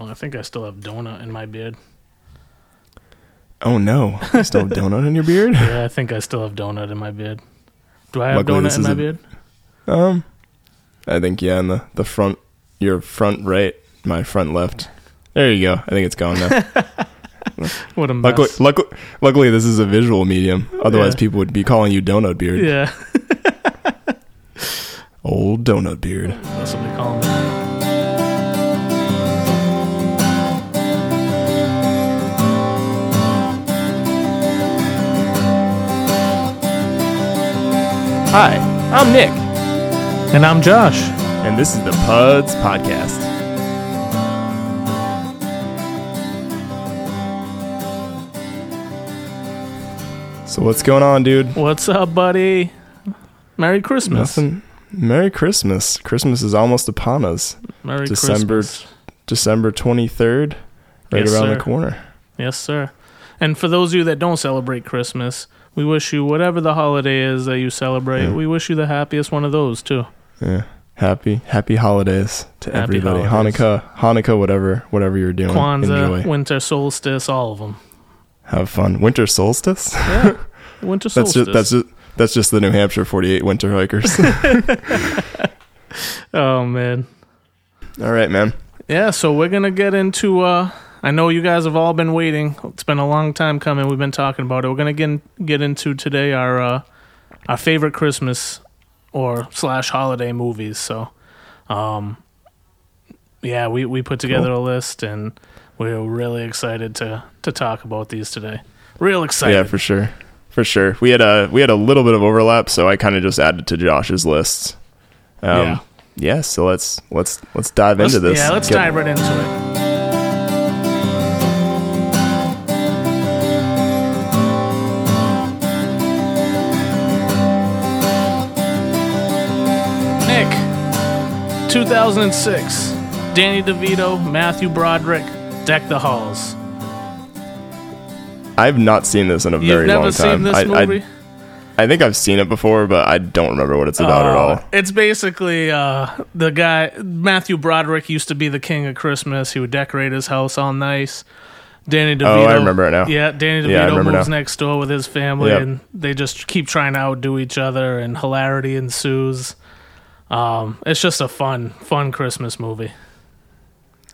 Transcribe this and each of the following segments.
Well, I think I still have donut in my beard. Oh no, you still have donut in your beard? Yeah, I think I still have donut in my beard. Do I have Luckily, donut in my beard? Um, I think yeah, in the the front, your front right, my front left. There you go. I think it's gone now. What a mess. luckily, luckily, luckily, this is a visual medium. Otherwise, Yeah. people would be calling you Donut Beard. Yeah, Old Donut Beard. that's what they call me. Hi, I'm Nick, And I'm Josh. and this is the Puds Podcast. So what's going on, dude? What's up, buddy? Merry Christmas. Nothing. Merry Christmas. Christmas is almost upon us. Merry December Christmas. December 23rd, right Yes, around sir. the corner. Yes, sir. And for those of you that don't celebrate Christmas, we wish you whatever the holiday is that you celebrate. Yeah. We wish you the happiest one of those too. Yeah. Happy happy holidays to Happy everybody. holidays. Hanukkah, Hanukkah, whatever, whatever you're doing. Kwanzaa, Enjoy. winter solstice, all of them. Have fun. Winter solstice. Yeah, winter that's solstice. just that's just that's just the New Hampshire 48 winter hikers. oh man. All right, man. Yeah, so we're gonna get into. uh I know you guys have all been waiting. It's been a long time coming. We've been talking about it. We're gonna get get into today our uh, our favorite Christmas or slash holiday movies. So, um, yeah, we we put together a list and we're really excited to to talk about these today. Real excited. Yeah, for sure. For sure. We had a we had a little bit of overlap, so I kind of just added to Josh's list. Um, Yeah. yeah. So let's let's let's dive Let's- into this. Yeah, let's Get- dive right into it. 2006. Danny DeVito, Matthew Broderick, Deck the Halls. I've not seen this in a You've very long time. seen this I, I- movie? I think I've seen it before, but I don't remember what it's about at Uh, all. It's basically uh, the guy Matthew Broderick used to be the king of Christmas. He would decorate his house all nice. Danny DeVito. Oh, I remember it now. Yeah, Danny DeVito Yeah, moves now. next door with his family, Yep. and they just keep trying to outdo each other, and hilarity ensues. Um, it's just a fun, fun Christmas movie.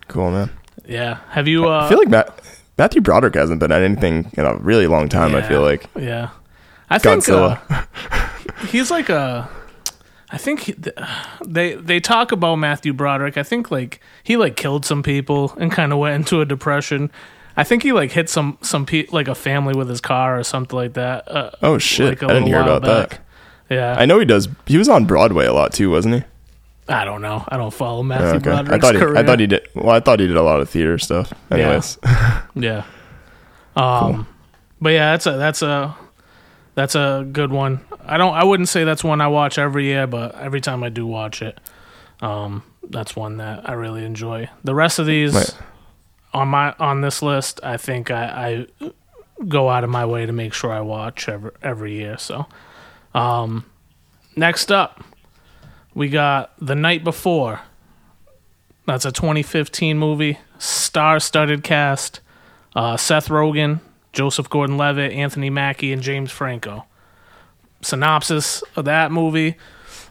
Cool, man. Yeah. Have you? Uh, I feel like Matt, Matthew Broderick hasn't been at anything in a really long time. I feel like Yeah, I think Godzilla. uh, he's like a. I think he, they they talk about Matthew Broderick. I think like he like killed some people and kind of went into a depression. I think he like hit some some pe- like a family with his car or something like that. Uh, oh shit, like I didn't hear about that. Yeah, I know he does. He was on Broadway a lot too, wasn't he? I don't know. I don't follow Matthew Okay. I thought he, career. I thought he did. Well, I thought he did a lot of theater stuff. Anyways, Yeah. Um but yeah, that's a that's a that's a good one. I don't I wouldn't say that's one I watch every year, but every time I do watch it, um that's one that I really enjoy. The rest of these Right. on my on this list, I think I, I go out of my way to make sure I watch every every year. So, um next up, we got The Night Before. That's a 2015 movie, star-studded cast uh, Seth Rogen, Joseph Gordon-Levitt, Anthony Mackie, and James Franco. Synopsis of that movie: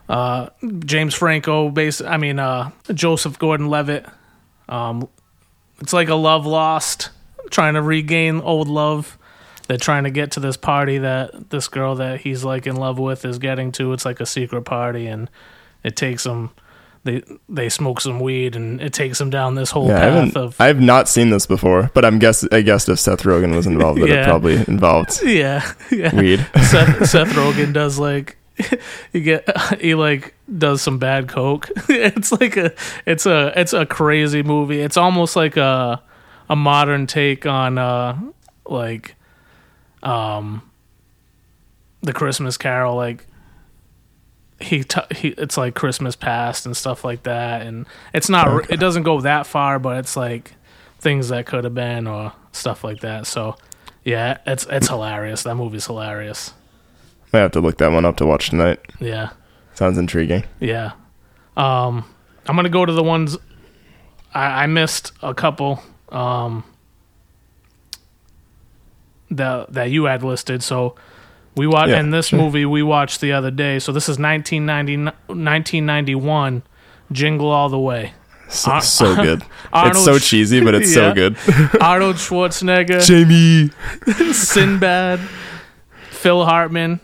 uh, James Franco, base. I mean, uh, Joseph Gordon-Levitt. Um, it's like a love lost, trying to regain old love. They're trying to get to this party that this girl that he's like in love with is getting to. It's like a secret party, and it takes them. They they smoke some weed, and it takes them down this whole yeah, I path haven't. of I've not seen this before, but I'm guess. I guessed if Seth Rogen was involved, that Yeah. it probably involved yeah, yeah. weed. Seth, Seth Rogen does like he get he like does some bad coke. it's like a it's a it's a crazy movie. It's almost like a a modern take on uh like um the Christmas Carol like he, t- he it's like Christmas past and stuff like that and it's not Okay. it doesn't go that far but it's like things that could have been or stuff like that. So yeah, it's it's hilarious. That movie's hilarious. I have to look that one up to watch tonight. Yeah. Sounds intriguing. Yeah. Um, I'm gonna go to the ones I, I missed a couple um, that that you had listed. So we watched Yeah, in this sure. movie we watched the other day. So this is 1990, 1991, Jingle All the Way. So, Ar- so good. Arnold it's so cheesy, but it's Yeah. so good. Arnold Schwarzenegger, Jamie. Sinbad, Phil Hartman,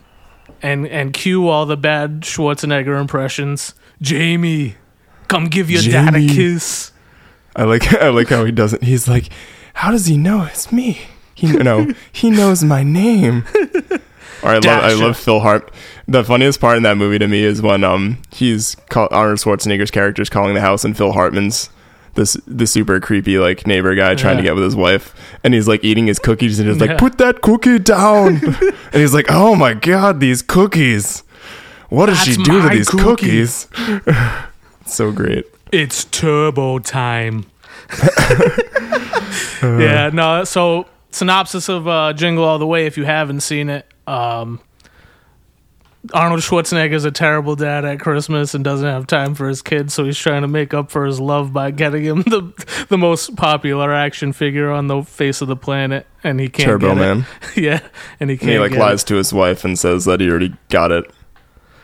and and cue all the bad Schwarzenegger impressions. Jamie, come give your dad a kiss. I like I like how he doesn't. He's like, how does he know it's me? He no, he knows my name. Or I love I love Phil Hart. The funniest part in that movie to me is when um he's call, Arnold Schwarzenegger's character is calling the house and Phil Hartman's this the super creepy like neighbor guy trying to get with his wife and he's like eating his cookies and he's like Yeah. put that cookie down and he's like oh my god these cookies what does she do to these cookie." cookies so great It's turbo time. yeah, no, so synopsis of uh, Jingle All the Way if you haven't seen it. Um, Arnold Schwarzenegger is a terrible dad at Christmas and doesn't have time for his kids, so he's trying to make up for his love by getting him the the most popular action figure on the face of the planet, and he can't Turbo get it. Man yeah, and he can't. And he like lies It. to his wife and says that he already got it.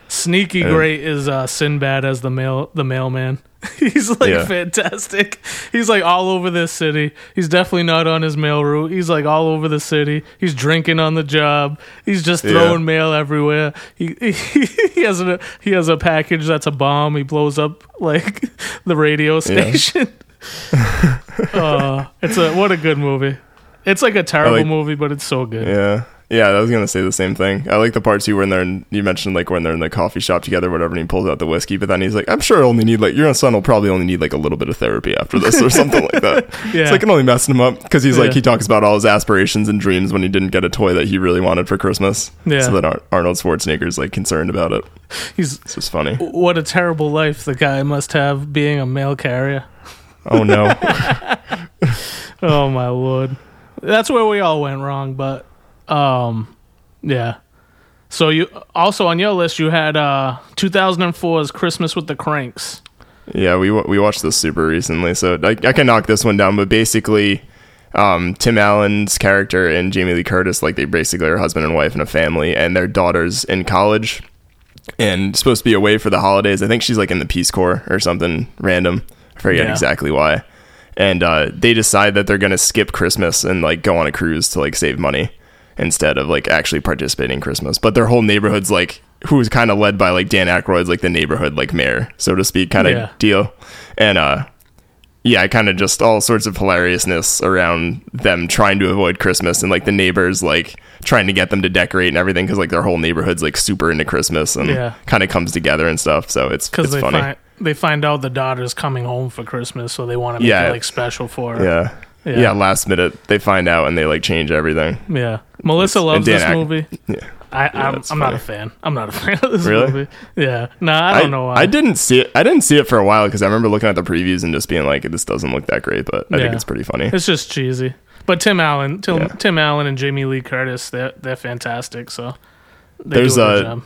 Sneaky Yeah. great is uh, Sinbad as the mail the mailman. He's like Yeah. fantastic. He's like all over this city. He's definitely not on his mail route. He's like all over the city. He's drinking on the job. He's just Yeah. throwing mail everywhere. He, he he has a he has a package that's a bomb. He blows up like the radio Yeah. station. uh, it's a what a good movie. It's like a terrible like- movie, but it's so good. Yeah. Yeah, I was gonna say the same thing. I like the parts you were in there, and you mentioned like when they're in the coffee shop together, whatever, and he pulls out the whiskey, but then he's like, I'm sure I only need like your son will probably only need like a little bit of therapy after this or something like that. Yeah. It's like it only messing him up because he's like he talks about all his aspirations and dreams when he didn't get a toy that he really wanted for Christmas. Yeah. So that Ar- Arnold Schwarzenegger's like concerned about it. He's It's just funny. what a terrible life the guy must have being a mail carrier. Oh no. Oh my lord. That's where we all went wrong, but um yeah. So you also on your list you had uh 2004's Christmas with the Cranks. Yeah, we we watched this super recently, so I, I can knock this one down. But basically, um, Tim Allen's character and Jamie Lee Curtis, like they basically are husband and wife and a family, and their daughter's in college and supposed to be away for the holidays. I think she's like in the Peace Corps or something random. I forget Yeah. exactly why. And uh, they decide that they're gonna skip Christmas and like go on a cruise to like save money instead of like actually participating in Christmas. But their whole neighborhood's like who's kind of led by like Dan Aykroyd's like the neighborhood like mayor, so to speak, kind of Yeah. deal. And uh yeah, kind of just all sorts of hilariousness around them trying to avoid Christmas and like the neighbors like trying to get them to decorate and everything because like their whole neighborhood's like super into Christmas and Yeah. kind of comes together and stuff. So it's Because they funny. find they find out the daughter's coming home for Christmas, so they want to make Yeah. it like special for her. yeah. Yeah. yeah, Last minute they find out and they like change everything. Yeah. Melissa And loves this Ack- movie. Yeah. I, I'm, I'm not a fan. I'm not a fan of this Really? movie. Yeah. No, I don't know why. I didn't see it. I didn't see it for a while because I remember looking at the previews and just being like, "This doesn't look that great," but I think it's pretty funny. It's just cheesy. But Tim Allen, Tim, Yeah. Tim Allen and Jamie Lee Curtis, they're they're fantastic. So they There's do a good job.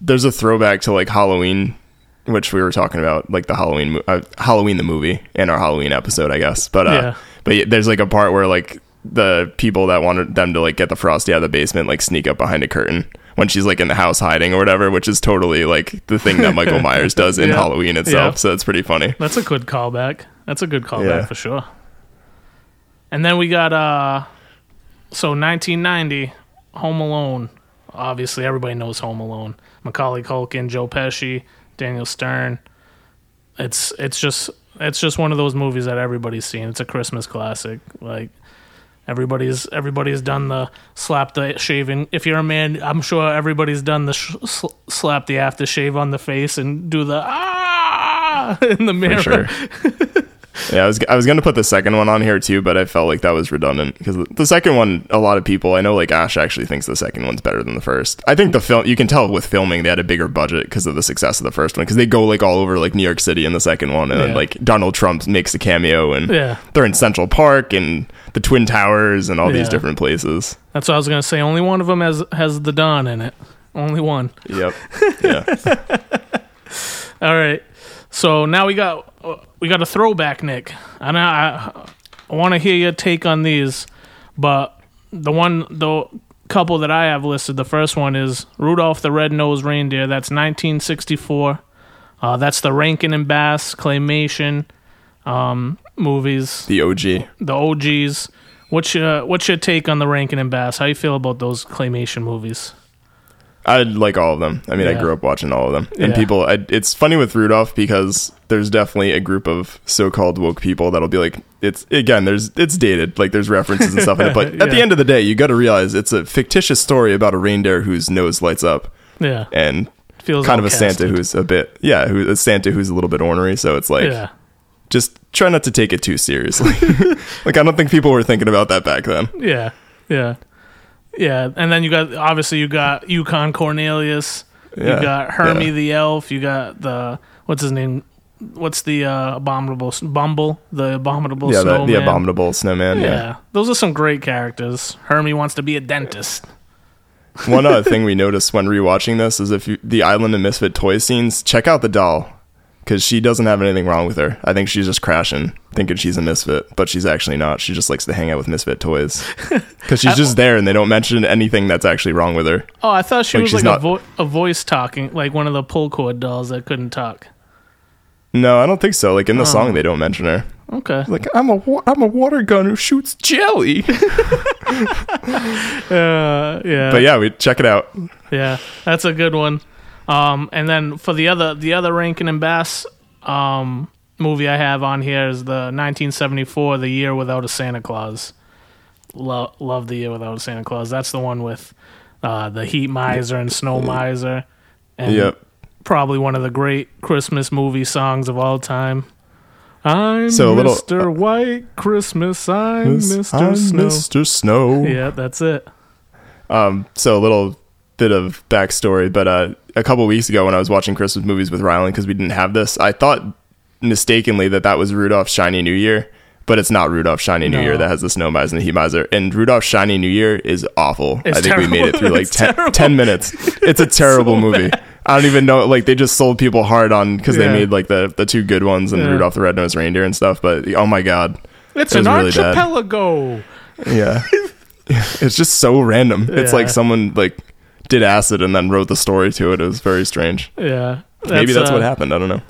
There's a throwback to like Halloween, which we were talking about, like the Halloween, mo- uh, Halloween the movie in our Halloween episode, I guess. But uh, Yeah. But yeah, there's like a part where like the people that wanted them to like get the frosty out of the basement like sneak up behind a curtain when she's like in the house hiding or whatever, which is totally like the thing that Michael Myers does in Yeah. Halloween itself. Yeah. So it's pretty funny. That's a good callback. That's a good callback Yeah. for sure. And then we got uh so 1990 Home Alone. Obviously everybody knows Home Alone. Macaulay Culkin, Joe Pesci, Daniel Stern. It's it's just it's just one of those movies that everybody's seen. It's a Christmas classic. Like everybody's everybody's done the slap the shaving. If you're a man, I'm sure everybody's done the sh- sl- slap the aftershave on the face and do the ah in the mirror. Yeah, I was I was gonna put the second one on here too, but I felt like that was redundant because the second one, a lot of people I know, like Ash, actually thinks the second one's better than the first. I think the film you can tell with filming they had a bigger budget because of the success of the first one because they go like all over like New York City in the second one, and then like Donald Trump makes a cameo and Yeah. they're in Central Park and the Twin Towers and all these different places. That's what I was gonna say. Only one of them has has the Don in it. Only one. Yep. Yeah. All right. So now we got we got a throwback, Nick. And I I want to hear your take on these, but the one the couple that I have listed, the first one is Rudolph the Red-Nosed Reindeer. That's 1964. Uh, that's the Rankin and Bass claymation um, movies, The OG. the OGs. What's your what's your take on the Rankin and Bass? How you feel about those claymation movies? I like all of them. I mean, I grew up watching all of them. And Yeah. people, I, it's funny with Rudolph because there's definitely a group of so-called woke people that'll be like, it's again, there's it's dated, like there's references and stuff in it. But at the end of the day, you got to realize it's a fictitious story about a reindeer whose nose lights up Yeah, and feels kind of a Santa who's a bit, yeah, who a Santa who's a little bit ornery. So it's like, yeah, just try not to take it too seriously. like I don't think people were thinking about that back then. yeah, yeah, yeah. And then you got obviously you got Yukon Cornelius. Yeah, You got Hermie yeah. the elf. You got the what's his name? What's the uh, abominable Bumble? The abominable Yeah, the, snowman. the abominable snowman. Yeah. yeah. those are some great characters. Hermie wants to be a dentist. One other thing we noticed when rewatching this is if you, the Island of Misfit Toys scenes, check out the doll because she doesn't have anything wrong with her. I think she's just crashing, thinking she's a misfit, but she's actually not. She just likes to hang out with misfit toys because she's just there, and they don't mention anything that's actually wrong with her. Oh, I thought she Like, was like a, vo- a voice talking, like one of the pull cord dolls that couldn't talk. No, I don't think so. Like in the Oh. song, they don't mention her. Okay. Like I'm a wa- I'm a water gun who shoots jelly. Uh, yeah. but yeah, we check it out. Yeah, that's a good one. Um, and then for the other the other Rankin and Bass um, movie I have on here is the 1974 The Year Without a Santa Claus. Love love The Year Without a Santa Claus. That's the one with uh, the Heat Miser and Snow Miser. And Yep. probably one of the great Christmas movie songs of all time. I'm So little- Mr. White Christmas. I'm Mr. I'm Snow. Mr. Snow. Yeah, that's it. Um, so a little bit of backstory, but uh, a couple weeks ago when I was watching Christmas movies with Rylan because we didn't have this, I thought mistakenly that that was Rudolph's Shiny New Year, but it's not Rudolph's Shiny New No. Year that has the snow miser and the heat miser. And Rudolph's Shiny New Year is awful. It's I think we made it through like 10, 10 minutes. It's a terrible so movie. I don't even know. Like they just sold people hard on because Yeah. they made like the the two good ones and Yeah. Rudolph the Red-Nosed Reindeer and stuff. But oh my god, It's It an really bad. archipelago. yeah. it's just so random. It's Yeah. like someone like did acid and then wrote the story to it. It was very strange. Yeah. Maybe that's uh, what happened. I don't know.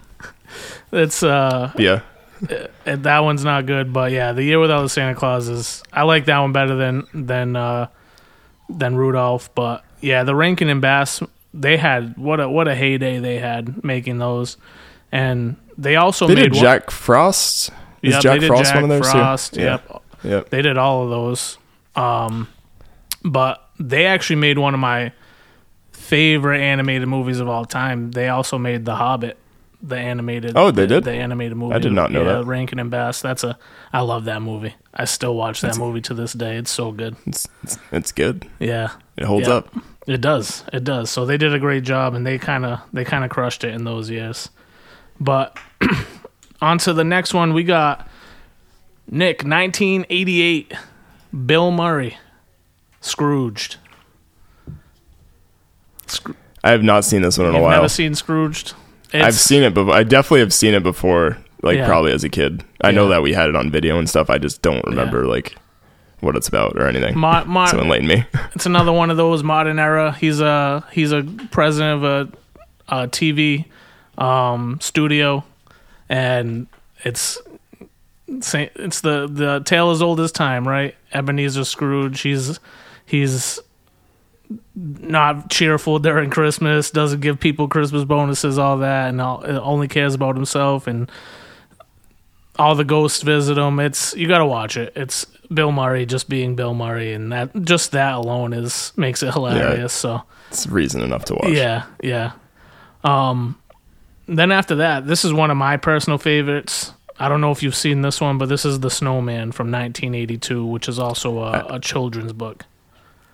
It's uh yeah. uh, that one's not good, but yeah, the year without the Santa Claus is I like that one better than than uh than Rudolph, but yeah, the Rankin and Bass they had what a what a heyday they had making those. And they also They made did one- Jack Frost. Is Yep, Jack they did Frost Jack one of those? Frost, too? Yeah. Yep. Yep. They did all of those. Um, but they actually made one of my favorite animated movies of all time. They also made The Hobbit, the animated. Oh, they the, did? the animated movie. I did not know yeah, that. Rankin and Bass. That's a. I love that movie. I still watch that movie to this day. It's so good. It's, it's it's good. Yeah, It holds Yeah. up. it does. It does. So they did a great job, and they kind of they kind of crushed it in those years. But on to the next one, we got Nick, 1988, Bill Murray, Scrooged. Scro- I have not seen this one in a while. never seen Scrooged? It's, I've seen it before. I definitely have seen it before. Like Yeah. probably as a kid. I know that we had it on video and stuff. I just don't remember like what it's about or anything. Mo- mo- so enlighten me. it's another one of those modern era. He's a he's a president of a, a TV um, studio, and it's it's the the tale as old as time, right? Ebenezer Scrooge. He's he's not cheerful during Christmas. Doesn't give people Christmas bonuses, all that, and all, only cares about himself. And all the ghosts visit him. It's you got to watch it. It's Bill Murray just being Bill Murray, and that just that alone is makes it hilarious. So. It's reason enough to watch. Yeah, yeah. Um, then after that, this is one of my personal favorites. I don't know if you've seen this one, but this is The Snowman from 1982, which is also a, a children's book.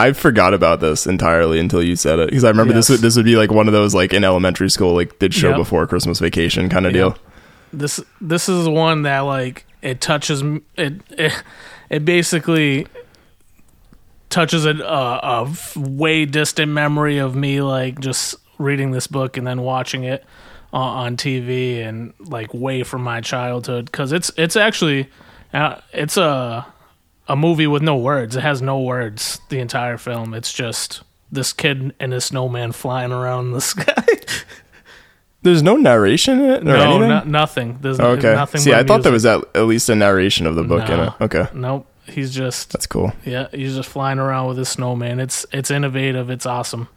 I forgot about this entirely until you said it because I remember this would this would be like one of those like in elementary school like did show Yep. before Christmas vacation kind of deal. This this is one that like it touches it it, it basically touches a way distant memory of me like just reading this book and then watching it. on, on TV and like way from my childhood because it's it's actually uh, it's a a movie with no words. It has no words. The entire film. It's just this kid and this snowman flying around the sky. There's no narration in it or no, anything. no, nothing. There's okay. nothing. See, I thought there was at, at least a narration of the book in it. Okay, Nope. He's just that's cool. yeah. He's just flying around with his snowman. It's it's innovative. It's awesome.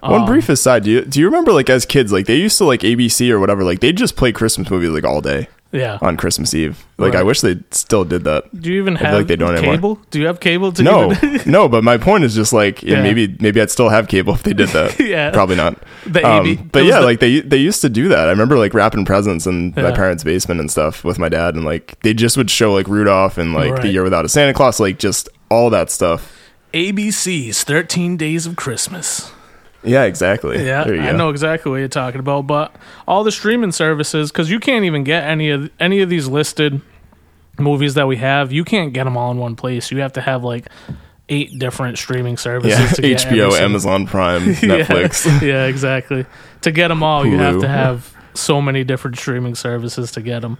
One Um, brief aside, do you do you remember like as kids, like they used to like ABC or whatever, like they'd just play Christmas movies like all day Yeah. on Christmas Eve. Like I wish they still did that. Do you even feel have like they don't anymore. cable? Do you have cable to No, no, but my point is just like yeah, Yeah. maybe maybe I'd still have cable if they did that. Yeah. Probably not. the Um, AB? but yeah, the- like they they used to do that. I remember like wrapping presents in my parents' basement and stuff with my dad, and like they just would show like Rudolph and like the Year Without a Santa Claus, like just all that stuff. ABC's 13 Days of Christmas. Yeah, exactly. Yeah, I know exactly what you're talking about. But all the streaming services, because you can't even get any of any of these listed movies that we have. You can't get them all in one place. You have to have like eight different streaming services. Yeah, to get HBO, Amazon Prime, Netflix. yeah, exactly. To get them all, you have to have so many different streaming services to get them.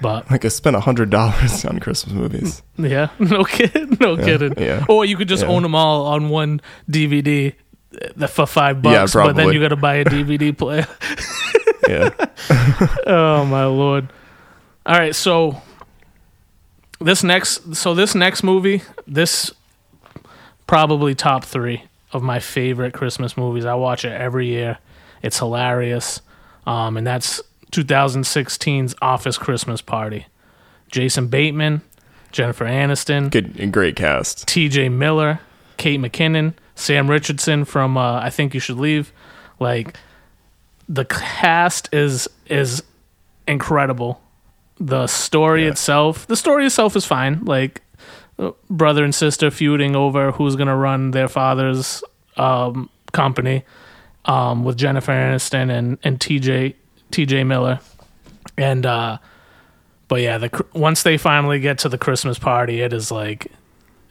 But Like I spent a hundred dollars on Christmas movies. yeah, no kid, no kidding. yeah. Or you could just Yeah. own them all on one DVD uh, for five bucks, Yeah, but then you got to buy a DVD player. Yeah. oh my lord! All right, so this next, so this next movie, this probably top three of my favorite Christmas movies. I watch it every year. It's hilarious, um, and that's 2016's Office Christmas Party. Jason Bateman, Jennifer Aniston, Good great cast. T.J. Miller, Kate McKinnon, Sam Richardson from uh, I Think You Should Leave. Like the cast is is incredible. The story Yeah. itself, the story itself is fine. Like uh, brother and sister feuding over who's gonna run their father's um, company um, with Jennifer Aniston and and T.J. T.J. Miller, and uh, but yeah, the cr- once they finally get to the Christmas party, it is like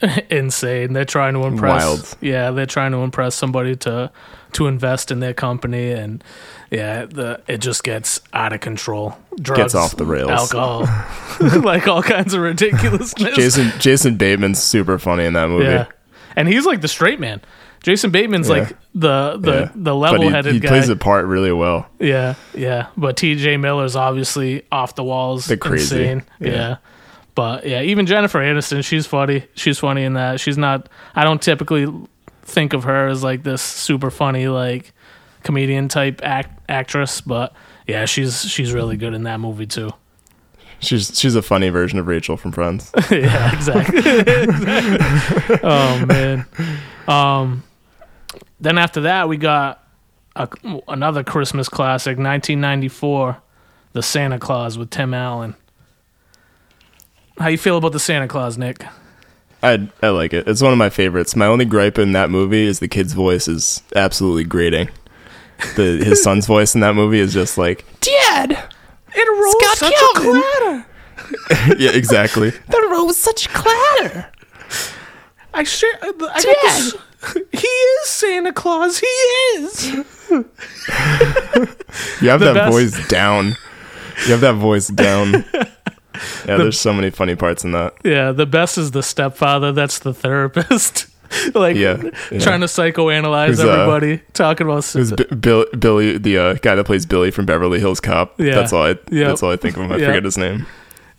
insane. They're trying to impress. Wild. Yeah, they're trying to impress somebody to to invest in their company, and yeah, the it just gets out of control. Drugs, off the rails. Alcohol, like all kinds of ridiculousness. Jason Jason Bateman's super funny in that movie. yeah, and he's like the straight man. Jason Bateman's Yeah. like the the Yeah. the level he, headed he guy. plays the part really well. Yeah, yeah. But TJ Miller's obviously off the walls. The crazy. Insane. Yeah. Yeah. But yeah, even Jennifer Aniston, she's funny. She's funny in that. She's not I don't typically think of her as like this super funny like comedian type act, actress, but yeah, she's she's really good in that movie too. She's she's a funny version of Rachel from Friends. yeah, exactly. Exactly. Oh man. Um then after that we got a, another Christmas classic, 1994, The Santa Claus with Tim Allen. How you feel about the Santa Claus, Nick? I I like it. It's one of my favorites. My only gripe in that movie is the kid's voice is absolutely grating. The his son's voice in that movie is just like Dad, it rolls such a clatter. yeah, exactly. The roll's such a clatter. I share. Uh, I got this- He is Santa Claus. He is. You have The that best- voice down. You have that voice down. Yeah, there's so many funny parts in that. Yeah, the best is the stepfather. That's the therapist. like Yeah, yeah. trying to psychoanalyze Who's, uh, everybody, talking about. Was B- Bill, Billy, the uh, guy that plays Billy from Beverly Hills Cop. Yeah. That's all I. Yep. That's all I think of him. I Yep. forget his name.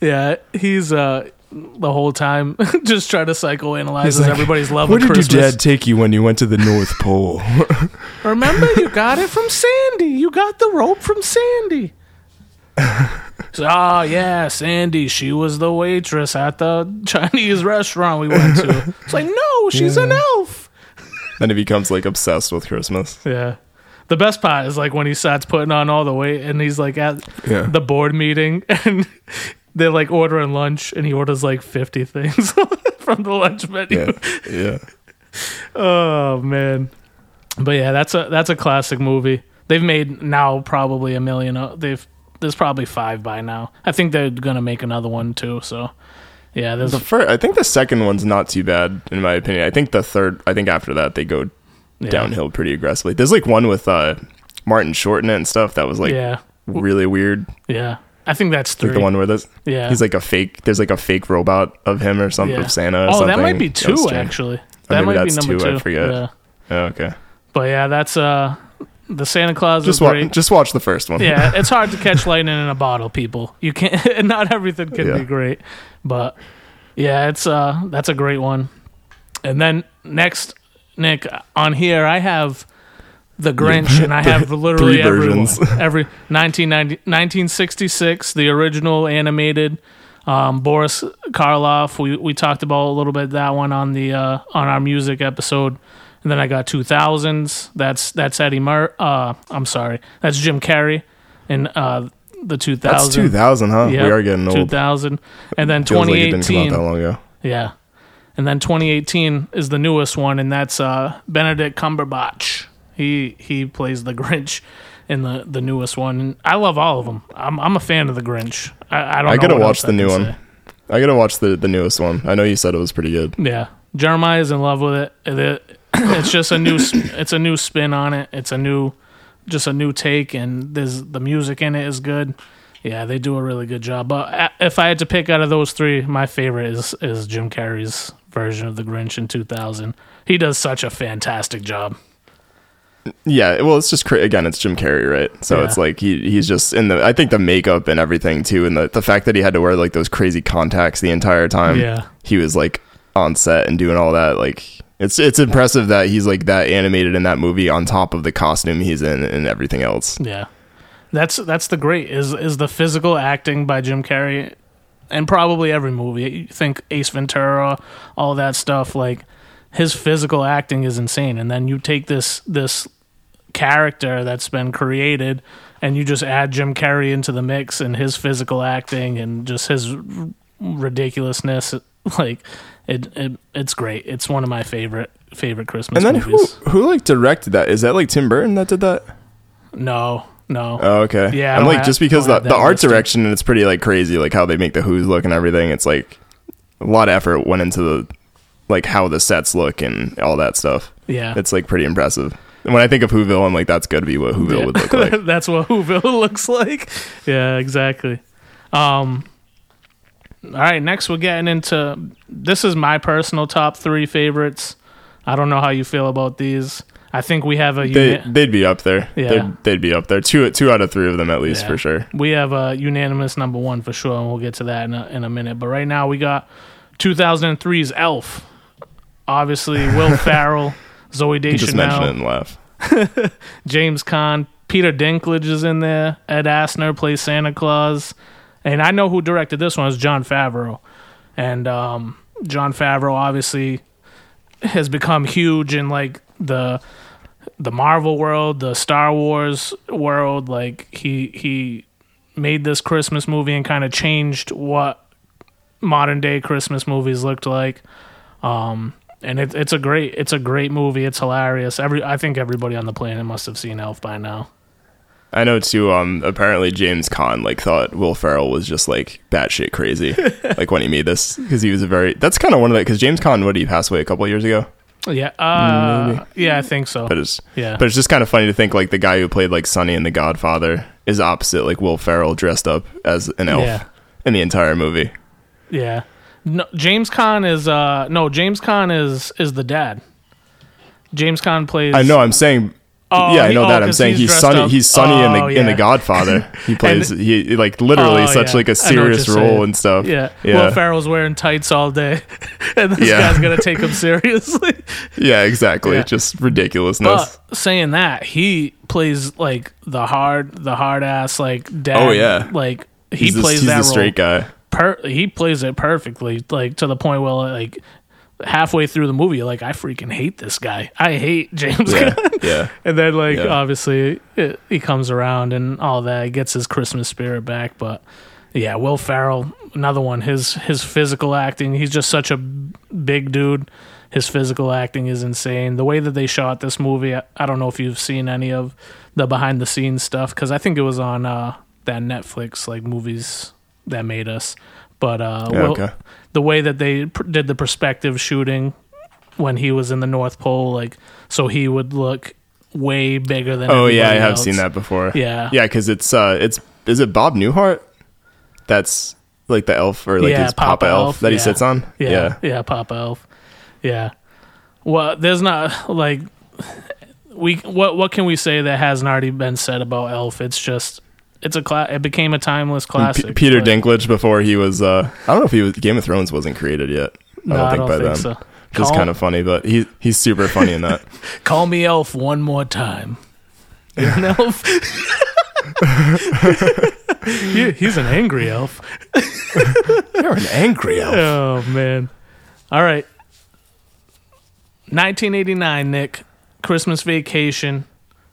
yeah, he's uh the whole time just trying to psychoanalyze like, everybody's love Where did Christmas. your dad take you when you went to the North Pole? Remember, you got it from Sandy. You got the rope from Sandy. So, oh ah, yeah, Sandy. She was the waitress at the Chinese restaurant we went to. It's like, no, she's an elf. then he becomes like obsessed with Christmas. Yeah. The best part is like when he starts putting on all the weight and he's like at Yeah. the board meeting and they're like ordering lunch and he orders like 50 things from the lunch menu. Yeah, yeah. Oh man. But yeah, that's a that's a classic movie. They've made now probably a million. They've there's probably 5 by now. I think they're going to make another one too, so yeah, there's The first, I think the second one's not too bad in my opinion. I think the third, I think after that they go yeah. downhill pretty aggressively. There's like one with uh, Martin Short in it and stuff. That was like yeah, really weird. yeah. I think that's three. Like the one where this, yeah, he's like a fake. There's like a fake robot of him or something Yeah. of Santa. Or oh, something. that might be two actually. That maybe might be number two, two. I forget. Yeah. Oh, okay. But yeah, that's uh the Santa Claus Just is watch. great. Just watch the first one. yeah, it's hard to catch lightning in a bottle, people. You can't. Not everything can Yeah. be great, but yeah, it's uh that's a great one. And then next, Nick, on here I have the Grinch, and I have literally Three everyone. versions. Every 1990, 1966, the original animated. Um, Boris Karloff, we we talked about a little bit that one on the uh, on our music episode, and then I got 2000s. That's that's Eddie Mur. Uh, I'm sorry, that's Jim Carrey, in uh, the 2000s. That's 2000, huh? Yep, we are getting old. 2000, and then Feels like didn't come out 2018. that long ago. yeah, and then 2018 is the newest one, and that's uh, Benedict Cumberbatch. He he plays the Grinch in the the newest one. And I love all of them. I'm I'm a fan of the Grinch. I, I don't. I gotta watch the new one. say. I gotta watch the the newest one. I know you said it was pretty good. Yeah, Jeremiah's in love with it. It- it- it's just a new. It's a new spin on it. It's a new, just a new take, and there's the music in it is good. Yeah, they do a really good job. But uh, if I had to pick out of those three, my favorite is is Jim Carrey's version of the Grinch in 2000. He does such a fantastic job. Yeah, well, it's just again, it's Jim Carrey, right? So Yeah. it's like he he's just in the. I think the makeup and everything too, and the the fact that he had to wear like those crazy contacts the entire time. Yeah. he was like on set and doing all that. Like it's it's impressive that he's like that animated in that movie on top of the costume he's in and everything else. Yeah, that's that's the great is is the physical acting by Jim Carrey, and probably every movie. You think Ace Ventura, all that stuff. Like his physical acting is insane, and then you take this this character that's been created, and you just add Jim Carrey into the mix and his physical acting and just his ridiculousness. Like it, it it's great. It's one of my favorite favorite Christmas And then who movies. who like directed that? Is that like Tim Burton that did that? No, no. Oh, okay. Yeah, I'm like have- just because the the art direction and it's pretty like crazy, like how they make the Who's look and everything. It's like a lot of effort went into the like how the sets look and all that stuff. yeah. It's like pretty impressive. And when I think of Whoville, I'm like, that's got to be what Whoville Yeah. would look like. That's what Whoville looks like. Yeah, exactly. Um, all right, next we're getting into this is my personal top three favorites. I don't know how you feel about these. I think we have a they uni- they'd be up there. Yeah. They'd, they'd be up there. Two two out of three of them at least Yeah. for sure. we have a unanimous number one for sure, and we'll get to that in a, in a minute. But right now we got 2003's Elf. Obviously, Will Ferrell, Zoe You just mention it Deschanel, and laugh. James Caan, Peter Dinklage is in there. Ed Asner plays Santa Claus, and I know who directed this one is Jon Favreau, and um, Jon Favreau obviously has become huge in like the the Marvel world, the Star Wars world. Like he he made this Christmas movie and kind of changed what modern day Christmas movies looked like. Um, and it, it's a great it's a great movie. It's hilarious. Every I think everybody on the planet must have seen Elf by now. I know too. Um, apparently James Caan like thought Will Ferrell was just like batshit crazy, like when he made this because he was a very. That's kind of one of the because James Caan, what did he pass away a couple years ago? Yeah, uh, Maybe. yeah, I think so. But it's Yeah, but it's just kind of funny to think like the guy who played like Sonny in The Godfather is opposite like Will Ferrell dressed up as an elf Yeah. in the entire movie. yeah. No, James Caan is uh no James Caan is is the dad. James Caan plays. I know. I'm saying. Oh, yeah, I he- know oh, that. I'm saying he's he's, dressed Sonny. up. He's Sonny in the Oh, in the. Godfather. He plays he like literally Oh, such yeah. like a serious role saying. and stuff. Yeah. yeah, Will Ferrell's wearing tights all day, and this Yeah. guy's gonna take him seriously. yeah, exactly. Yeah. Just ridiculousness. But saying that, he plays like the hard, the hard ass like dad. Oh, yeah. like he he's plays that straight guy. per he plays it perfectly like to the point where like halfway through the movie like I freaking hate this guy. I hate James Yeah, Caan. yeah. and then like Yeah. obviously it, he comes around and all that. He gets his Christmas spirit back but yeah Will Ferrell another one. His his physical acting he's just such a big dude. His physical acting is insane. The way that they shot this movie I, I don't know if you've seen any of the behind the scenes stuff because I think it was on uh that Netflix like movies that made us. But uh Yeah, Will, okay. The way that they pr- did the perspective shooting when he was in the North Pole, like so he would look way bigger than. Oh yeah, I have else. seen that before. Yeah. yeah, because it's uh, it's is it Bob Newhart? That's like the elf or like Yeah, his Papa, Papa elf, Elf, that he yeah. sits on. Yeah, yeah, Papa Elf. Yeah. Well, there's not like we what what can we say that hasn't already been said about Elf? It's just it's a cla- it became a timeless And classic. P- Peter but- Dinklage before he was uh, I don't know if he was Game of Thrones wasn't created yet. No, I don't I think don't by think then. so. Which is Call- kind of funny, but he he's super funny in that. Call me Elf one more time. You're an elf. He- he's an angry elf. You're an angry elf. Oh man. All right. 1989, Nick. Christmas Vacation.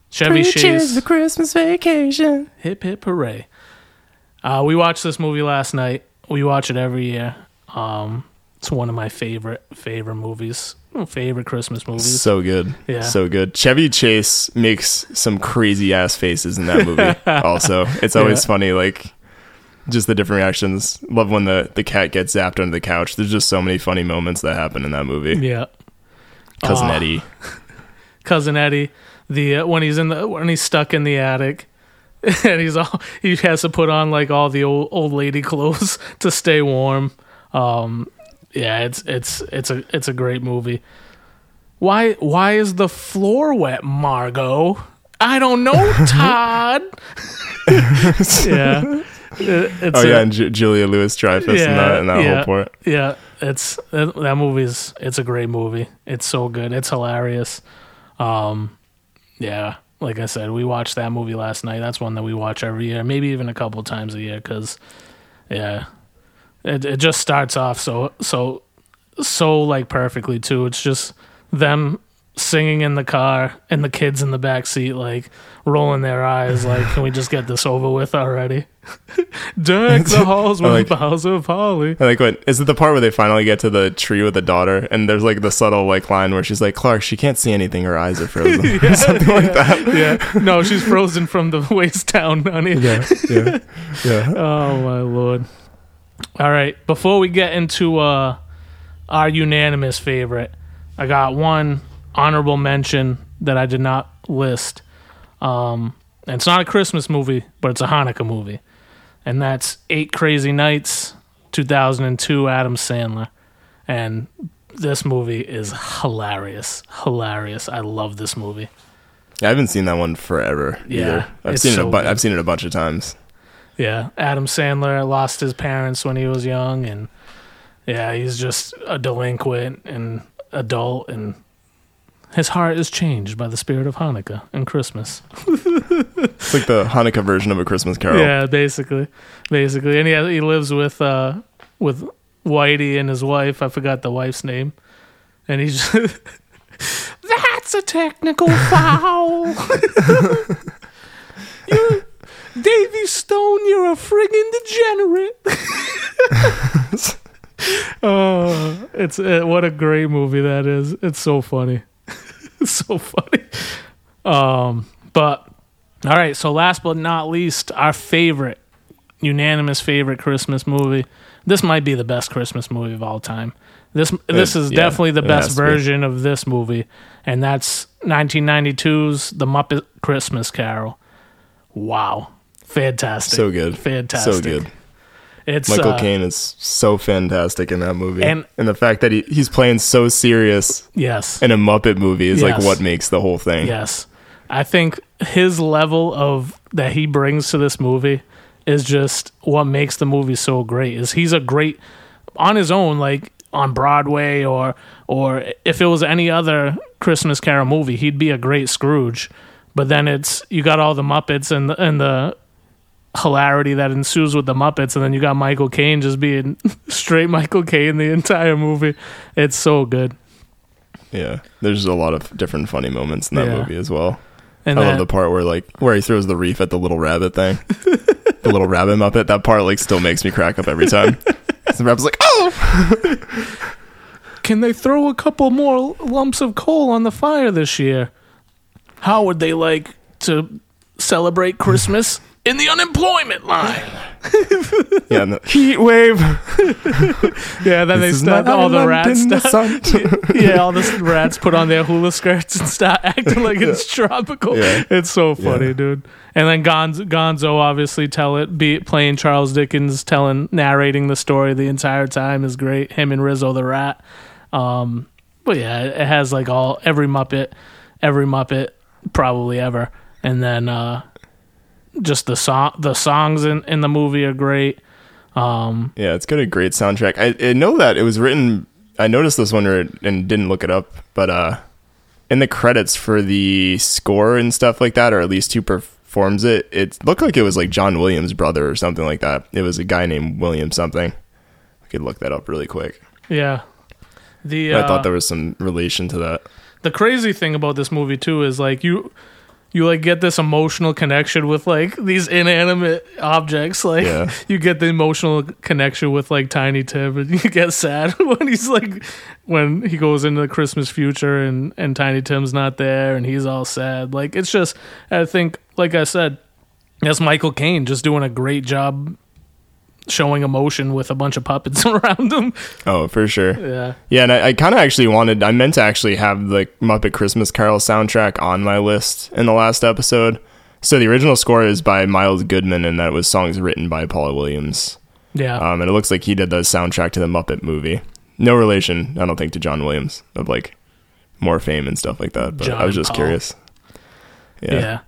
Chevy Chase. Christmas vacation. Hip hip hooray. Uh, we watched this movie last night. We watch it every year. Um, it's one of my favorite favorite movies. Favorite Christmas movies. So good. Yeah. So good. Chevy Chase makes some crazy ass faces in that movie also. It's always Yeah. funny, like just the different reactions. Love when the, the cat gets zapped under the couch. There's just so many funny moments that happen in that movie. yeah. Cousin Aw. Eddie. cousin Eddie, the uh, when he's in the when he's stuck in the attic, and he's all he has to put on like all the old old lady clothes to stay warm. Um, yeah, it's it's it's a it's a great movie. Why why is the floor wet, Margo? I don't know, Todd. yeah, It- it's Oh a- yeah, and Ju- Julia Louis Dreyfus in that in that yeah, whole part. Yeah, it's that, that movie's it's a great movie. It's so good. It's hilarious. Um, yeah, like I said, we watched that movie last night. That's one that we watch every year, maybe even a couple times a year. Because, yeah, it it just starts off so so so like perfectly too. It's just them singing in the car and the kids in the back seat like rolling their eyes like can we just get this over with already? Deck the halls with like- boughs of holly. I like what is it the part where they finally get to the tree with the daughter and there's like the subtle like line where she's like Clark she can't see anything her eyes are frozen or something like that. yeah. No she's frozen from the waist down honey. Yeah, yeah, yeah. oh my lord. All right before we get into uh our unanimous favorite i got one honorable mention that i did not list um and it's not a christmas movie but it's a hanukkah movie and that's eight crazy nights 2002 adam sandler and this movie is hilarious hilarious i love this movie Yeah, I haven't seen that one forever Yeah, either. I've seen it. so A bu- I've seen it a bunch of times. Yeah, Adam Sandler lost his parents when he was young, and yeah, he's just a delinquent and adult, and his heart is changed by the spirit of Hanukkah and Christmas. It's like the Hanukkah version of a Christmas Carol. Yeah, basically, basically, and he has, he lives with uh with Whitey and his wife. I forgot the wife's name, and he's. That's a technical foul. you, Davy Stone, you're a friggin' degenerate. oh, it's uh, what a great movie that is. It's so funny. it's so funny. Um, but all right, so last but not least, our favorite, unanimous favorite Christmas movie. This might be the best Christmas movie of all time. This this is yeah, definitely the best to be. version of this movie, and that's 1992's The Muppet Christmas Carol. Wow, fantastic! So good. fantastic, So good. It's Michael uh, Caine is so fantastic in that movie. And- And, the fact that he, he's playing so serious Yes, in a Muppet movie is like what makes the whole thing. Yes. I think his level of that he brings to this movie is just what makes the movie so great. Is he's a great on his own like on Broadway or or if it was any other Christmas Carol movie, he'd be a great Scrooge. But then it's you got all the Muppets and the, and the hilarity that ensues with the Muppets, and then you got Michael Caine just being straight Michael Caine the entire movie. It's so good. Yeah. There's a lot of different funny moments in that Yeah. movie as well. And I then, love the part where like where he throws the reef at the little rabbit thing. the little rabbit muppet. That part like still makes me crack up every time. the rabbit's like, oh Can they throw a couple more lumps of coal on the fire this year? How would they like to celebrate Christmas in the unemployment line. Yeah, and the heat wave. Yeah, then This is they start my all the island rats. in the Start, sun. yeah, all the rats put on their hula skirts and start acting like it's tropical. Yeah. It's so funny, Yeah. dude. And then Gonzo, Gonzo obviously tell it, be playing Charles Dickens, telling, narrating the story the entire time is great. Him and Rizzo the rat. Um, but yeah, it has like all every Muppet, every Muppet probably ever. And then uh, just the song, the songs in in the movie are great. Um, Yeah, it's got a great soundtrack. I, I know that it was written. I noticed this one and didn't look it up, but uh, in the credits for the score and stuff like that, or at least who performs it, it looked like it was like John Williams' brother or something like that. It was a guy named William something. I could look that up really quick. yeah. The I uh, thought there was some relation to that. the crazy thing about this movie too is like you you like get this emotional connection with like these inanimate objects like Yeah. you get the emotional connection with like tiny tim and you get sad when he's like when he goes into the christmas future and and tiny tim's not there and he's all sad like it's just i think like i said that's michael caine just doing a great job showing emotion with a bunch of puppets around him Oh, for sure. yeah Yeah, and I, I kind of actually wanted, I meant to actually have the Muppet Christmas Carol soundtrack on my list in the last episode. So the original score is by Miles Goodman, and that was songs written by Paul Williams. yeah Um, and it looks like he did the soundtrack to the Muppet movie. No relation, I don't think, to John Williams of like more fame and stuff like that. But I was just Paul. curious. yeah, Yeah,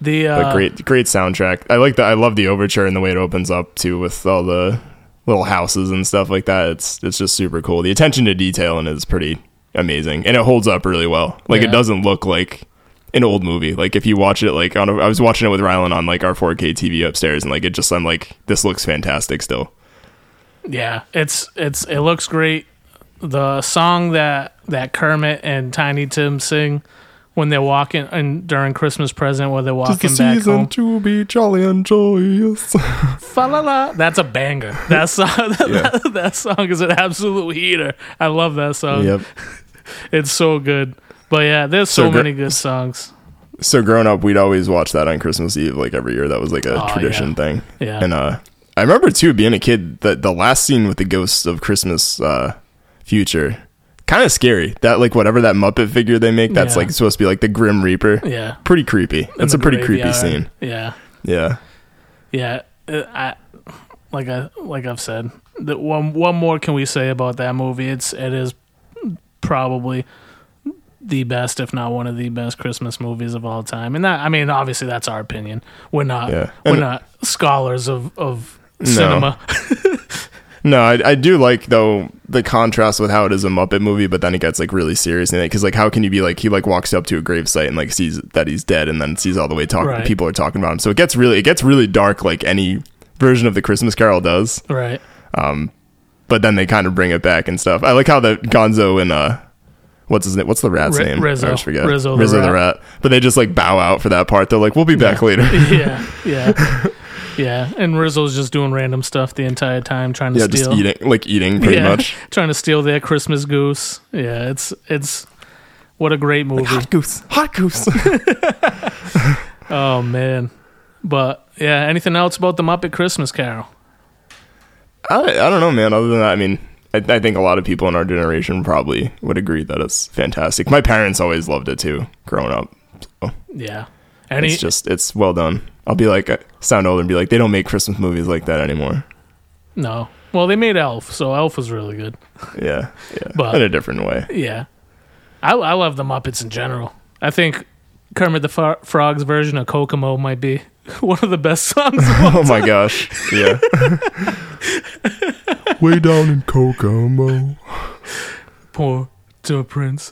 the uh but great, great soundtrack. I like that. I love the overture and the way it opens up too, with all the little houses and stuff like that. It's it's just super cool. The attention to detail in it is pretty amazing, and it holds up really well. Like Yeah. it doesn't look like an old movie. Like if you watch it, like on, a, I was watching it with Rylan on like our 4K TV upstairs, and like it just, I'm like, this looks fantastic still. Yeah, it's it's it looks great. The song that that Kermit and Tiny Tim sing when they're walking and during Christmas present where they're walking back home. to be jolly and joyous. Fa-la-la. That's a banger. That song that, Yeah. that, song is an absolute heater. I love that song. yep. It's so good. But yeah, there's so, So gr- many good songs. So growing up, we'd always watch that on Christmas Eve, like every year. That was like a Oh, tradition yeah. thing. Yeah. And uh, I remember too being a kid that the last scene with the ghosts of Christmas uh, future, kind of scary. That like whatever that Muppet figure they make, that's Yeah. like supposed to be like the Grim Reaper. yeah. Pretty creepy. That's a pretty creepy scene. Yeah. Yeah. Yeah, uh, I like I like I've said. The one one more can we say about that movie? It's it is probably the best, if not one of the best Christmas movies of all time. And that I mean, obviously that's our opinion. We're not Yeah. we're not scholars of of cinema. No, I, I do like though the contrast with how it is a Muppet movie, but then it gets like really serious in it because like how can you be like he like walks up to a gravesite and like sees that he's dead and then sees all the way talking Right. people are talking about him. So it gets really it gets really dark like any version of the Christmas Carol does. right. Um, But then they kind of bring it back and stuff. I like how the Gonzo and uh what's his name? What's the rat's Ri- name? Rizzo. I always forget. Rizzo the the rat. But they just like bow out for that part. They're like, we'll be back later. yeah, yeah, yeah. And Rizzo's just doing random stuff the entire time, trying to yeah, steal. just eating like eating pretty yeah, much. trying to steal their Christmas goose. Yeah, it's it's what a great movie. Hot goose, hot goose. Oh man. But yeah, anything else about the Muppet Christmas Carol? I, I don't know, man. Other than that, I mean, I, I think a lot of people in our generation probably would agree that it's fantastic. My parents always loved it too, growing up. So Yeah. Any it's just, it's well done. I'll be like, uh, sound older and be like, they don't make Christmas movies like that anymore. no. Well, they made Elf, so Elf was really good. Yeah, yeah, But- in a different way. Yeah. I I love the Muppets in general. I think Kermit the Fro- Frog's version of Kokomo might be one of the best songs. oh my gosh, yeah. Way down in Kokomo. Poor to Prince.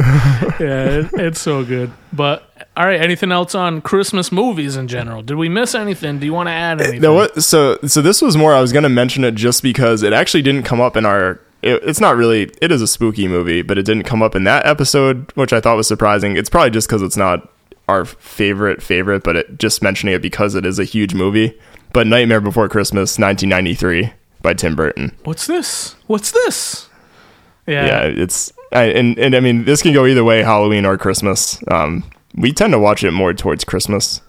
yeah, it, it's so good. But all right, anything else on Christmas movies in general? Did we miss anything? Do you want to add eh, anything? No, what? So, so this was more. I was gonna mention it just because it actually didn't come up in our. It, it's not really. It is a spooky movie, but it didn't come up in that episode, which I thought was surprising. It's probably just because it's not our favorite favorite, but it just mentioning it because it is a huge movie. But Nightmare Before Christmas, 1993, by Tim Burton. What's this? What's this? Yeah. Yeah, it's I, and and I mean this can go either way, Halloween or Christmas. Um, we tend to watch it more towards Christmas,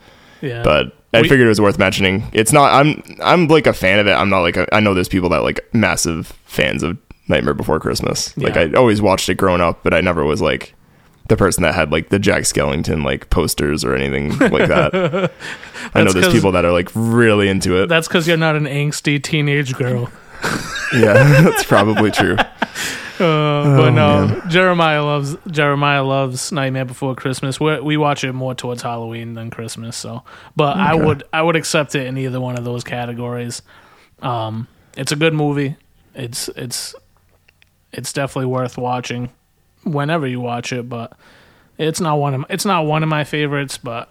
Yeah. but I We- figured it was worth mentioning. It's not. I'm. I'm like a fan of it. I'm not like. A, I know there's people that like massive fans of Nightmare Before Christmas. Like Yeah. I always watched it growing up, but I never was like the person that had like the Jack Skellington like posters or anything like that. I know there's people that are like really into it. That's because you're not an angsty teenage girl. yeah, that's probably true. Uh, but no, Oh, man. Jeremiah loves Jeremiah loves Nightmare Before Christmas. we we watch it more towards Halloween than Christmas. So, but I would I would accept it in either one of those categories. Um, it's a good movie. It's it's it's definitely worth watching whenever you watch it. But it's not one of it's not one of my favorites. But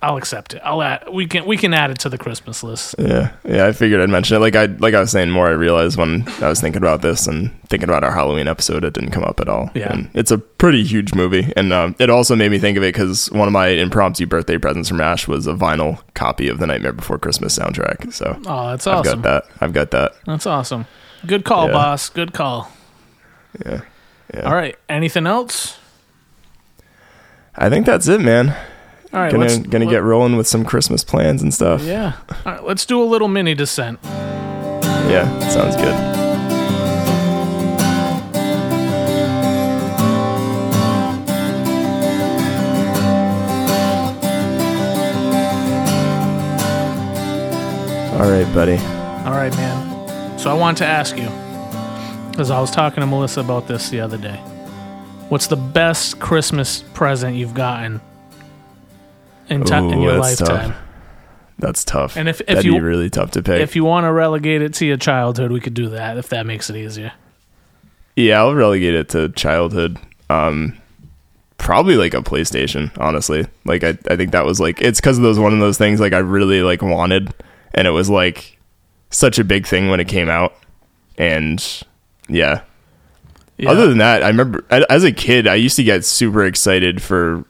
I'll accept it. I'll add we can we can add it to the Christmas list. Yeah, yeah. I figured I'd mention it. Like I like I was saying more. I realized when I was thinking about this and thinking about our Halloween episode, it didn't come up at all. Yeah. and it's a pretty huge movie, and um, it also made me think of it because one of my impromptu birthday presents from Ash was a vinyl copy of the Nightmare Before Christmas soundtrack. So Oh, that's awesome. I've got that. I've got that. That's awesome. Good call, Yeah. boss. Good call. Yeah, yeah. All right. Anything else? I think that's it, man. All right. gonna gonna let- get rolling with some Christmas plans and stuff. Yeah. All right, let's do a little mini descent. yeah sounds good. All right, buddy. All right, man. So I want to ask you, because I was talking to Melissa about this the other day. What's the best Christmas present you've gotten in, ti- in your that's tough. lifetime? That's tough. And if- if That'd you- be really tough to pick. If you want to relegate it to your childhood, we could do that if that makes it easier. yeah, I'll relegate it to childhood. Um, probably like a PlayStation, honestly. Like I, I think that was like it's because of those one of those things like I really like wanted, and it was like such a big thing when it came out, and yeah. Yeah. Other than that, I remember as a kid, I used to get super excited for.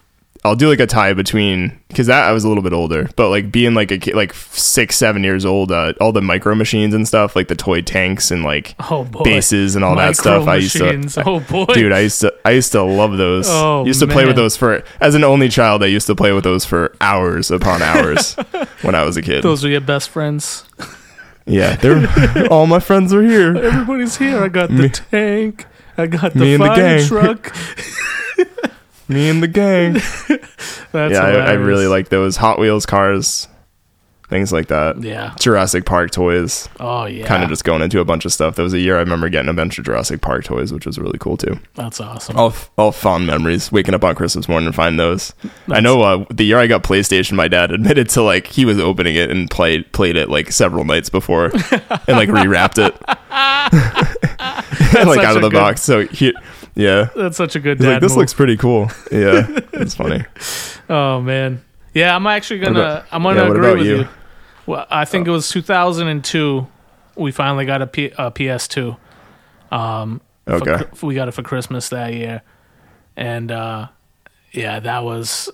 I'll do like a tie between because that I was a little bit older, but like being like a kid, like six, seven years old, uh, all the micro machines and stuff, like the toy tanks and like oh boy, bases and all that Micro stuff. I used to. Oh boy, dude, I used to, I used to love those. Oh, used to play with those for as an only child. I used to play with those for hours upon hours when I was a kid. those are your best friends. yeah, they're all my friends are here. Everybody's here. I got the Me- tank. I got the the fire gang. truck. Me and the gang. That's yeah, I, I really like those Hot Wheels cars, things like that. Yeah. Jurassic Park toys. Oh yeah. Kind of just going into a bunch of stuff. There was a year I remember getting a bunch of Jurassic Park toys, which was really cool too. That's awesome. All all fond memories. Waking up on Christmas morning and find those. I know uh, the year I got PlayStation, my dad admitted to like he was opening it and played played it like several nights before, and like rewrapped it, and like out of the good- box. So he, yeah, That's such a good he's dad like this move. looks pretty cool. Yeah, it's funny. Oh man. Yeah, I'm actually gonna. about- I'm gonna yeah, agree with you? you? Well, I think it was 2002. We finally got a, P, a PS2. Um, Okay. Chr- we got it for Christmas that year, and uh, yeah, that was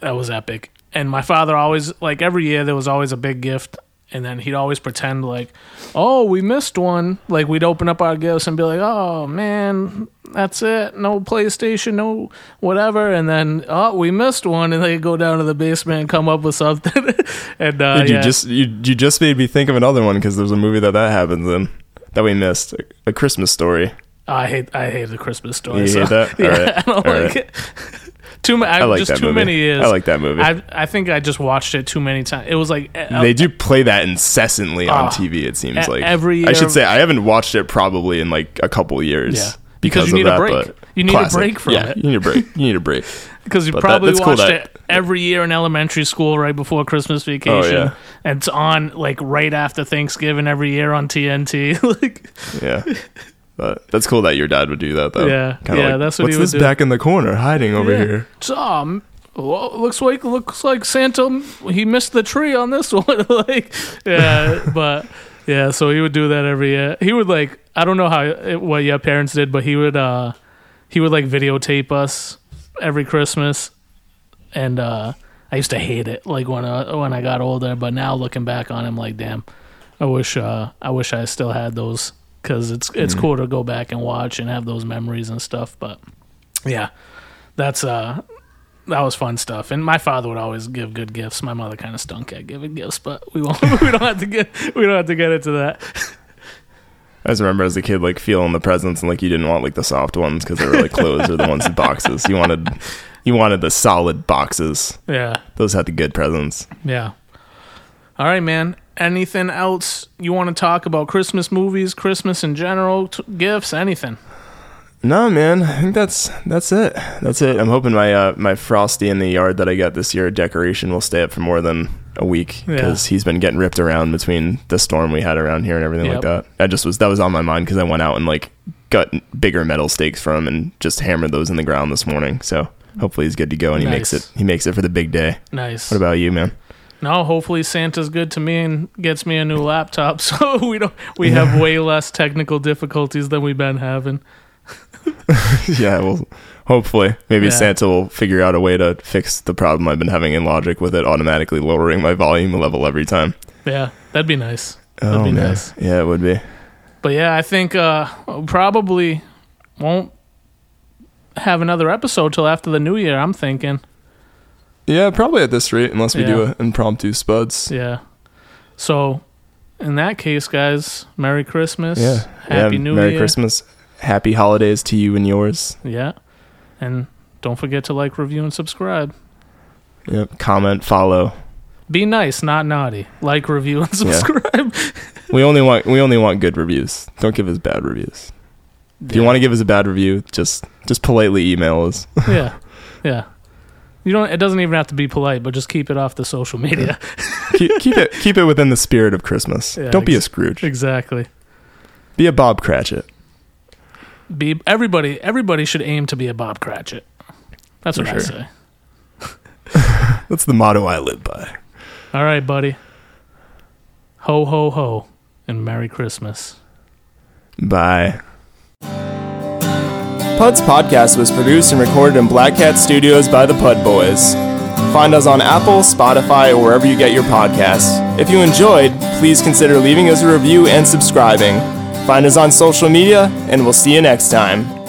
that was epic. And my father always like every year there was always a big gift, and then he'd always pretend like, "Oh, we missed one." Like we'd open up our gifts and be like, "Oh man, that's it. No PlayStation, no whatever." And then, "Oh, we missed one," and they go down to the basement and come up with something. and uh, Dude, yeah. you just you, you just made me think of another one because there's a movie that that happens in that we missed, a, a Christmas story. I hate I hate the Christmas story. You so- hate that? Yeah, Alright, I don't alright. like it. Too many. I like just that too movie. many years. I like that movie. I I think I just watched it too many times. It was like uh, they do play that incessantly on Ah, TV. It seems like every I should say I haven't watched it probably in like a couple years. Yeah. Because you of need a break. You need a break from yeah, it. You need a break. You need a break. because you but that- probably cool watched that- it every year in elementary school right before Christmas vacation. Oh, yeah. And it's on like right after Thanksgiving every year on TNT. like Yeah. But that's cool that your dad would do that though. Yeah, Kinda yeah, that's what What's he would this do." back in the corner hiding over Yeah. here? So, um, well, looks like looks like Santa he missed the tree on this one. like, yeah, but yeah, so he would do that every year. He would like I don't know how what your parents did, but he would uh he would like videotape us every Christmas, and uh I used to hate it like when I when I got older. But now looking back on him, like damn, I wish uh I wish I still had those because it's it's Mm-hmm. cool to go back and watch and have those memories and stuff. But yeah, that's uh that was fun stuff. And my father would always give good gifts. My mother kind of stunk at giving gifts, but we won't. we don't have to get. We don't have to get into that. I just remember as a kid, like feeling the presents and like you didn't want like the soft ones because they were like clothes or the ones in boxes. You wanted, you wanted the solid boxes. Yeah, Those had the good presents. yeah. All right, man. Anything else you want to talk about? Christmas movies, Christmas in general, t- gifts, anything? No, man. I think that's that's it. That's it. I'm hoping my uh, my frosty in the yard that I got this year decoration will stay up for more than a week Yeah. because he's been getting ripped around between the storm we had around here and everything like Yep. that. I just was that was on my mind because I went out and like got bigger metal stakes from him and just hammered those in the ground this morning. So hopefully he's good to go and he makes it he makes it for the big day. Nice. What about you, man? No, hopefully Santa's good to me and gets me a new laptop, so we don't we have way less technical difficulties than we've been having. yeah, well, hopefully, maybe Yeah. Santa will figure out a way to fix the problem I've been having in Logic with it automatically lowering my volume level every time. Yeah, that'd be nice. That'd be nice. Yeah, it would be. But yeah, I think uh probably won't have another episode till after the new year. I'm thinking. Yeah, probably at this rate, unless we do an impromptu spuds. Yeah. So, in that case, guys, Merry Christmas. Yeah. Happy yeah, New Merry Year. Merry Christmas. Happy holidays to you and yours. Yeah. And don't forget to like, review, and subscribe. Yep. Comment, follow. Be nice, not naughty. Like, review, and Yeah. subscribe. We only want we only want good reviews. Don't give us bad reviews. If you want to give us a bad review, just just politely email us. yeah, yeah. You don't. It doesn't even have to be polite, but just keep it off the social media. keep, keep it keep it within the spirit of Christmas. Yeah, Don't be a Scrooge. exactly. Be a Bob Cratchit. Be everybody. Everybody should aim to be a Bob Cratchit. That's For what I say. That's the motto I live by. All right, buddy. Ho ho ho, and Merry Christmas. Bye. Pud's podcast was produced and recorded in Black Cat Studios by the Pud Boys. Find us on Apple, Spotify, or wherever you get your podcasts. If you enjoyed, please consider leaving us a review and subscribing. Find us on social media, and we'll see you next time.